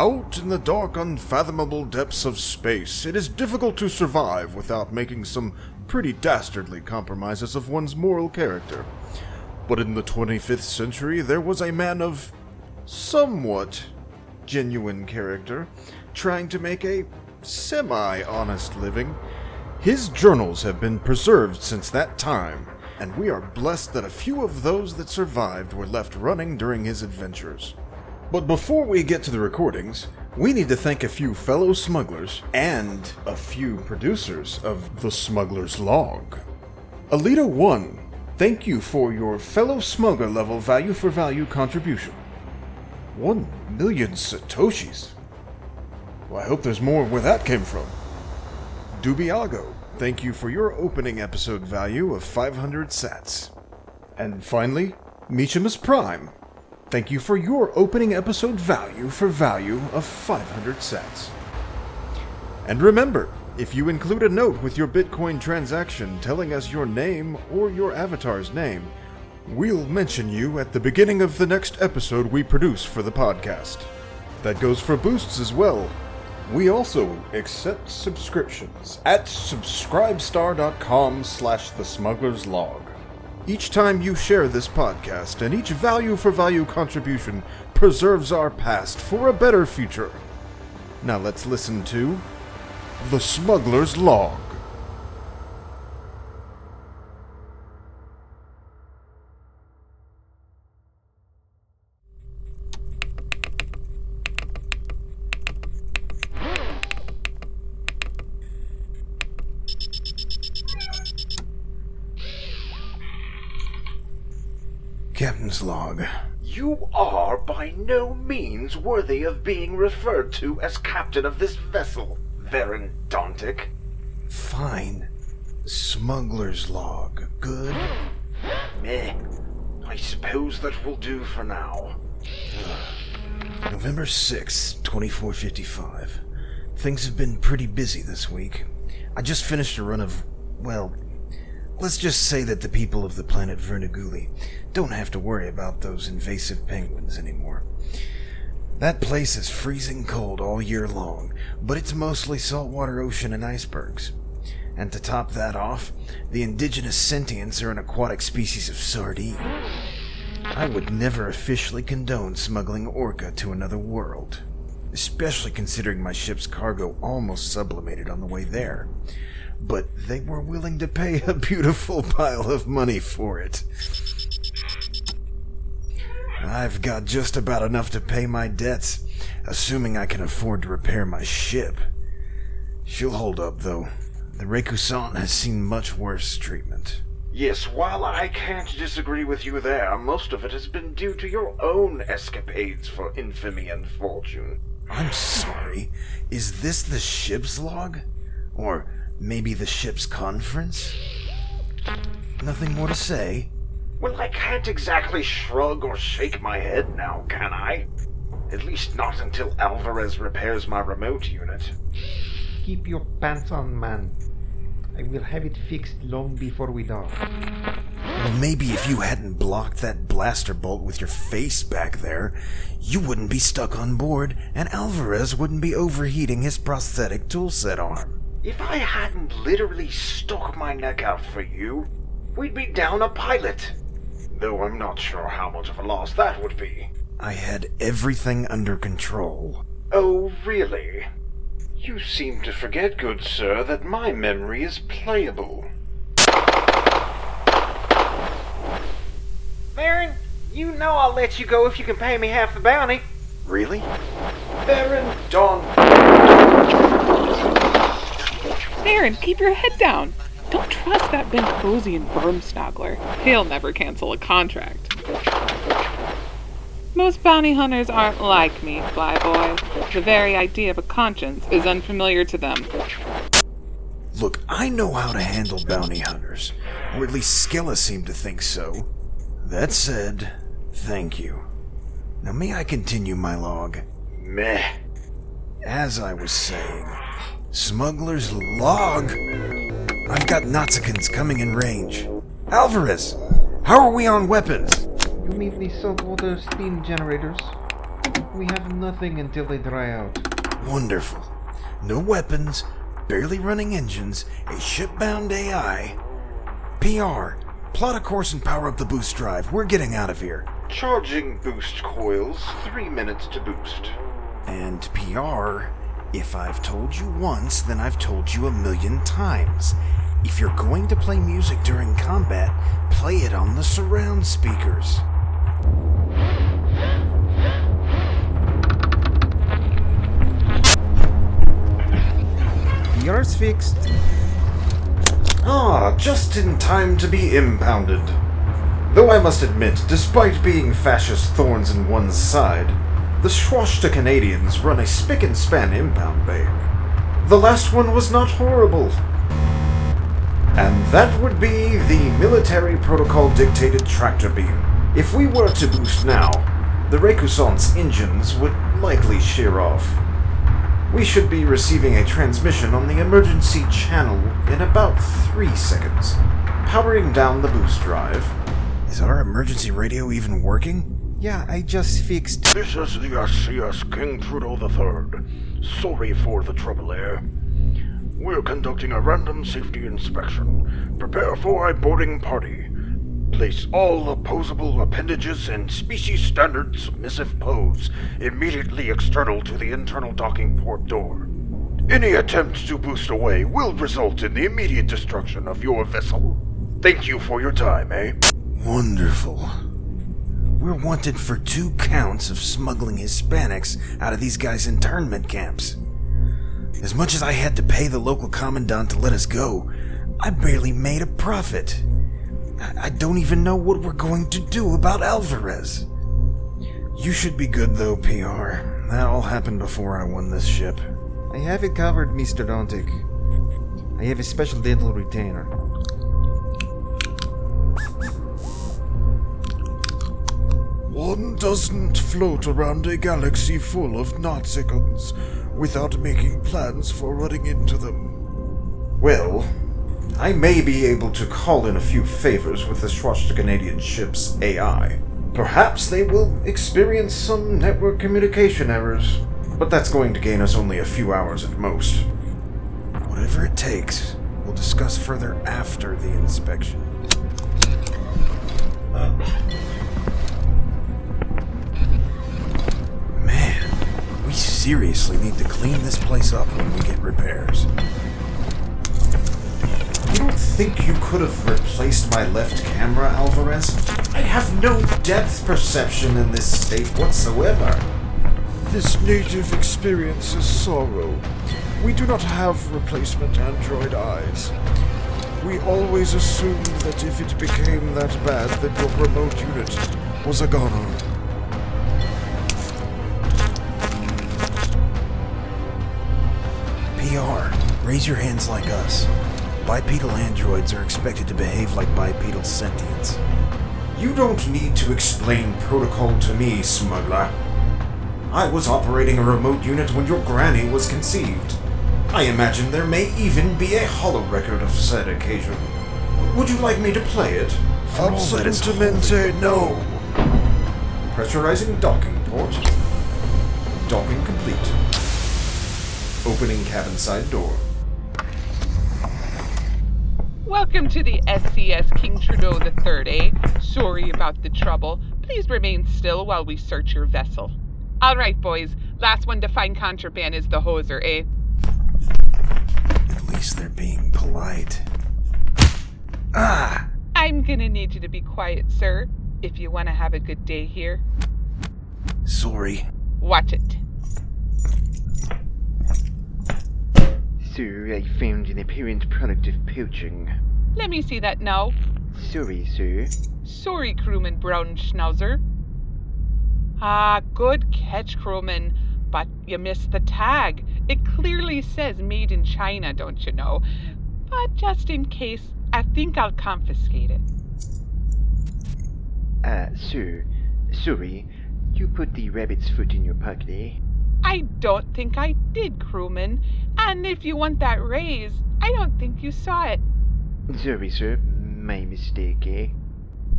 Out in the dark, unfathomable depths of space, it is difficult to survive without making some pretty dastardly compromises of one's moral character. But in the 25th century, there was a man of somewhat genuine character trying to make a semi honest living. His journals have been preserved since that time, and we are blessed that a few of those that survived were left running during his adventures. But before we get to the recordings, we need to thank a few fellow smugglers and a few producers of The Smuggler's Log. Alita 1, thank you for your fellow smuggler level value for value contribution. One million Satoshis. Well, I hope there's more where that came from. Dubiago, thank you for your opening episode value of 500 sats. And finally, Meachamus Prime, thank you for your opening episode value for value of 500 sats. And remember, if you include a note with your Bitcoin transaction telling us your name or your avatar's name, we'll mention you at the beginning of the next episode we produce for the podcast. That goes for boosts as well. We also accept subscriptions at subscribestar.com slash the smuggler's log. Each time you share this podcast and each value for value contribution preserves our past for a better future. Now let's listen to The Smuggler's Log. Captain's Log. You are by no means worthy of being referred to as captain of this vessel, Varen Dontic. Fine. Smuggler's Log. Good. Meh. I suppose that will do for now. November 6, 2455. Things have been pretty busy this week. I just finished a run of, well, let's just say that the people of the planet Vernaguli don't have to worry about those invasive penguins anymore. That place is freezing cold all year long, but it's mostly saltwater ocean and icebergs. And to top that off, the indigenous sentients are an aquatic species of sardine. I would never officially condone smuggling orca to another world, especially considering my ship's cargo almost sublimated on the way there. But they were willing to pay a beautiful pile of money for it. I've got just about enough to pay my debts, assuming I can afford to repair my ship. She'll hold up, though. The Rekusan has seen much worse treatment. Yes, while I can't disagree with you there, most of it has been due to your own escapades for infamy and fortune. I'm sorry. Is this the ship's log? Or maybe the ship's conference? Nothing more to say? Well, I can't exactly shrug or shake my head now, can I? At least not until Alvarez repairs my remote unit. Keep your pants on, man. I will have it fixed long before we dock. Well, maybe if you hadn't blocked that blaster bolt with your face back there, you wouldn't be stuck on board, and Alvarez wouldn't be overheating his prosthetic toolset arm. If I hadn't literally stuck my neck out for you, we'd be down a pilot. Though I'm not sure how much of a loss that would be. I had everything under control. Oh, really? You seem to forget, good sir, that my memory is playable. Baron, you know I'll let you go if you can pay me half the bounty. Really? Baron Don. Baron, keep your head down. Don't trust that Benthosian Wormsnoggler. He'll never cancel a contract. Most bounty hunters aren't like me, Flyboy. The very idea of a conscience is unfamiliar to them. Look, I know how to handle bounty hunters, or at least Skilla seemed to think so. That said, thank you. Now, may I continue my log? Meh. As I was saying, Smuggler's Log? I've got Nazicans coming in range. Alvarez, how are we on weapons? You mean the saltwater uh, steam generators? We have nothing until they dry out. Wonderful. No weapons, barely running engines, a ship-bound AI. PR, plot a course and power up the boost drive. We're getting out of here. Charging boost coils, three minutes to boost. And PR, if I've told you once, then I've told you a million times. If you're going to play music during combat, play it on the surround speakers. Yours fixed. Ah, just in time to be impounded. Though I must admit, despite being fascist thorns in one's side, the Schwasta Canadians run a spick and span impound bay. The last one was not horrible. And that would be the military protocol dictated tractor beam. If we were to boost now, the Rekusant's engines would likely shear off. We should be receiving a transmission on the emergency channel in about three seconds. Powering down the boost drive. Is our emergency radio even working? Yeah, I just fixed. This is the SCS King Trudeau III. Sorry for the trouble there. We're conducting a random safety inspection. Prepare for a boarding party. Place all opposable appendages in species standard submissive pose, immediately external to the internal docking port door. Any attempt to boost away will result in the immediate destruction of your vessel. Thank you for your time, eh? Wonderful. We're wanted for two counts of smuggling Hispanics out of these guys' internment camps. As much as I had to pay the local commandant to let us go, I barely made a profit. I, don't even know what we're going to do about Alvarez. You should be good though, PR. That all happened before I won this ship. I have it covered, Mr. Dontic. I have a special dental retainer. One doesn't float around a galaxy full of Nazicans without making plans for running into them. Well, I may be able to call in a few favors with the Schwarzer Canadian ship's AI. Perhaps they will experience some network communication errors, but that's going to gain us only a few hours at most. Whatever it takes, we'll discuss further after the inspection. Man, seriously need to clean this place up when we get repairs. You don't think you could have replaced my left camera, Alvarez? I have no depth perception in this state whatsoever. This native experience is sorrow. We do not have replacement android eyes. We always assumed that if it became that bad, that your remote unit was a goner. Raise your hands like us. Bipedal androids are expected to behave like bipedal sentients. You don't need to explain protocol to me, smuggler. I was operating a remote unit when your granny was conceived. I imagine there may even be a hollow record of said occasion. Would you like me to play it? Oh, Absolutamente no. Pressurizing docking port. Docking complete. Opening cabin side door. Welcome to the SCS King Trudeau III, eh? Sorry about the trouble. Please remain still while we search your vessel. All right, boys. Last one to find contraband is the hoser, eh? At least they're being polite. Ah! I'm gonna need you to be quiet, sir, if you want to have a good day here. Sorry. Watch it. Sir, I found an apparent product of poaching. Let me see that now. Sorry, sir. Sorry, crewman Brown Schnauzer. Ah, good catch, crewman. But you missed the tag. It clearly says made in China, don't you know? But just in case, I think I'll confiscate it. Uh, sir. Sorry. You put the rabbit's foot in your pocket, eh? I don't think I did, crewman. And if you want that raise, I don't think you saw it. Sorry, sir. My mistake, eh?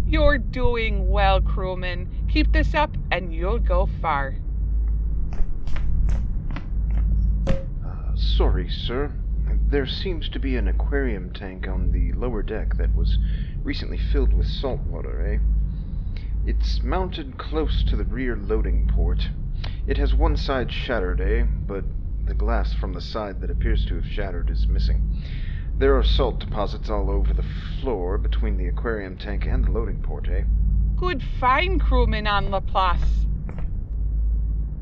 You're doing well, crewman. Keep this up and you'll go far. Uh, sorry, sir. There seems to be an aquarium tank on the lower deck that was recently filled with salt water, eh? It's mounted close to the rear loading port. It has one side shattered, eh? But the glass from the side that appears to have shattered is missing. There are salt deposits all over the floor between the aquarium tank and the loading port, eh? Good fine, crewman on Laplace.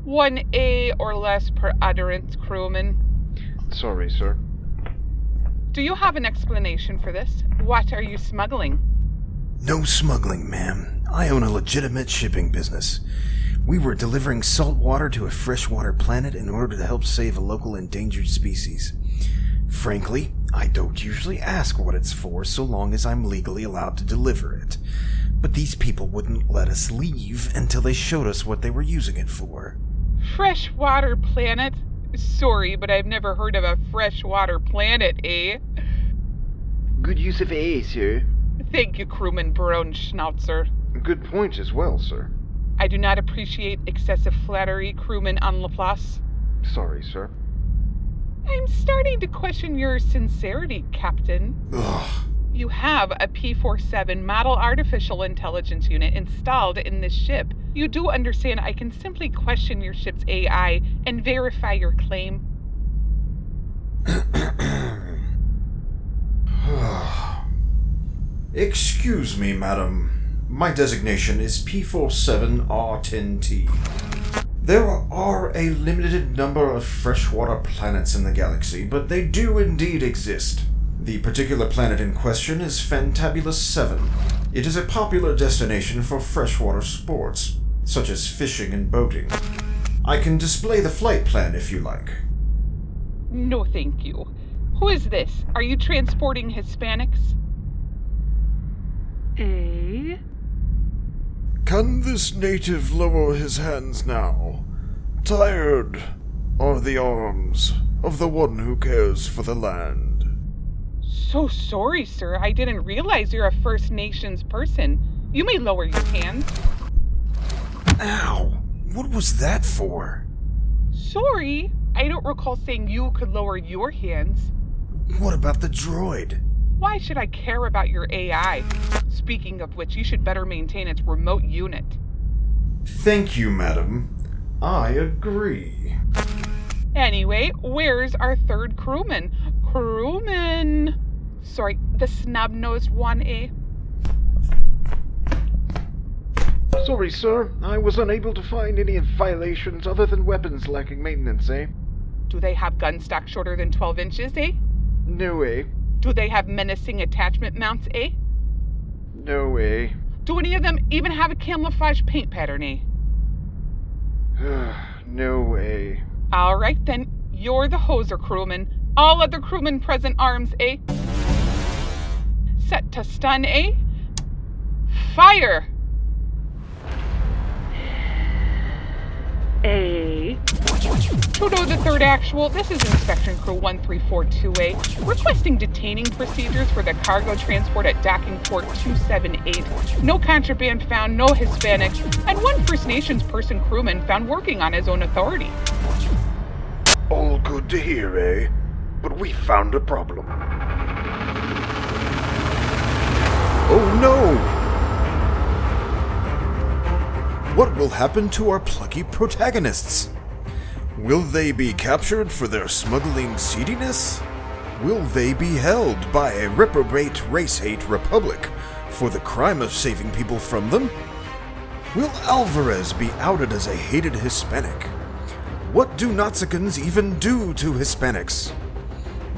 One A or less per utterance, crewman. Sorry, sir. Do you have an explanation for this? What are you smuggling? No smuggling, ma'am. I own a legitimate shipping business. We were delivering salt water to a freshwater planet in order to help save a local endangered species. Frankly, I don't usually ask what it's for so long as I'm legally allowed to deliver it. But these people wouldn't let us leave until they showed us what they were using it for. Freshwater planet? Sorry, but I've never heard of a freshwater planet, eh? Good use of A, sir. Thank you, crewman Baron Schnauzer. Good point as well, sir. I do not appreciate excessive flattery, crewman on Laplace. Sorry, sir. I'm starting to question your sincerity, Captain. Ugh. You have a P 47 model artificial intelligence unit installed in this ship. You do understand I can simply question your ship's AI and verify your claim. Excuse me, madam. My designation is P47R10T. There are a limited number of freshwater planets in the galaxy, but they do indeed exist. The particular planet in question is Fantabulous 7. It is a popular destination for freshwater sports, such as fishing and boating. I can display the flight plan if you like. No, thank you. Who is this? Are you transporting Hispanics? A. Can this native lower his hands now? Tired are the arms of the one who cares for the land. So sorry, sir. I didn't realize you're a First Nations person. You may lower your hands. Ow! What was that for? Sorry. I don't recall saying you could lower your hands. What about the droid? Why should I care about your AI? Speaking of which, you should better maintain its remote unit. Thank you, madam. I agree. Anyway, where's our third crewman? Crewman! Sorry, the snub nosed one, eh? Sorry, sir. I was unable to find any violations other than weapons lacking maintenance, eh? Do they have gun stock shorter than 12 inches, eh? No way. Do they have menacing attachment mounts, eh? No way. Do any of them even have a camouflage paint pattern, eh? no way. All right, then. You're the hoser crewman. All other crewmen present arms, eh? Set to stun, eh? Fire! A. Trudeau the third actual, this is Inspection Crew 1342A, requesting detaining procedures for the cargo transport at docking port 278. No contraband found, no Hispanics, and one First Nations person crewman found working on his own authority. All good to hear, eh? But we found a problem. Oh no! What will happen to our plucky protagonists? Will they be captured for their smuggling seediness? Will they be held by a reprobate race hate republic for the crime of saving people from them? Will Alvarez be outed as a hated Hispanic? What do Nazicans even do to Hispanics?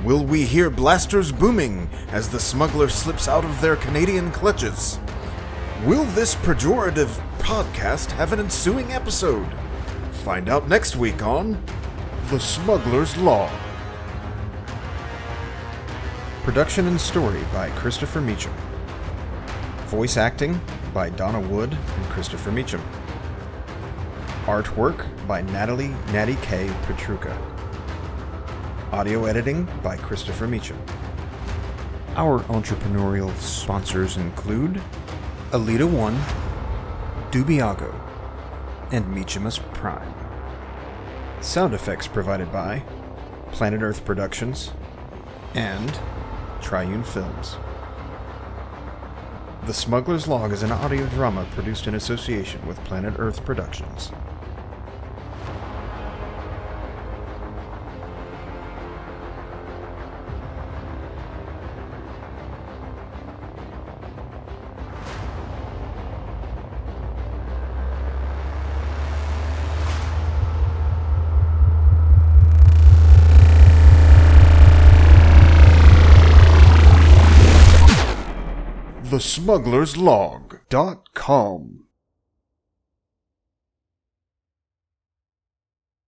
Will we hear blasters booming as the smuggler slips out of their Canadian clutches? Will this pejorative podcast have an ensuing episode? Find out next week on The Smuggler's Log. Production and story by Christopher Meacham. Voice acting by Donna Wood and Christopher Meacham. Artwork by Natalie Natty K. Petrucka. Audio editing by Christopher Meacham. Our entrepreneurial sponsors include Alita One, Dubiago, and Meachamus Prime. Sound effects provided by Planet Earth Productions, and Triune Films. The Smuggler's Log is an audio drama produced in association with Planet Earth Productions. The Smuggler's Log.com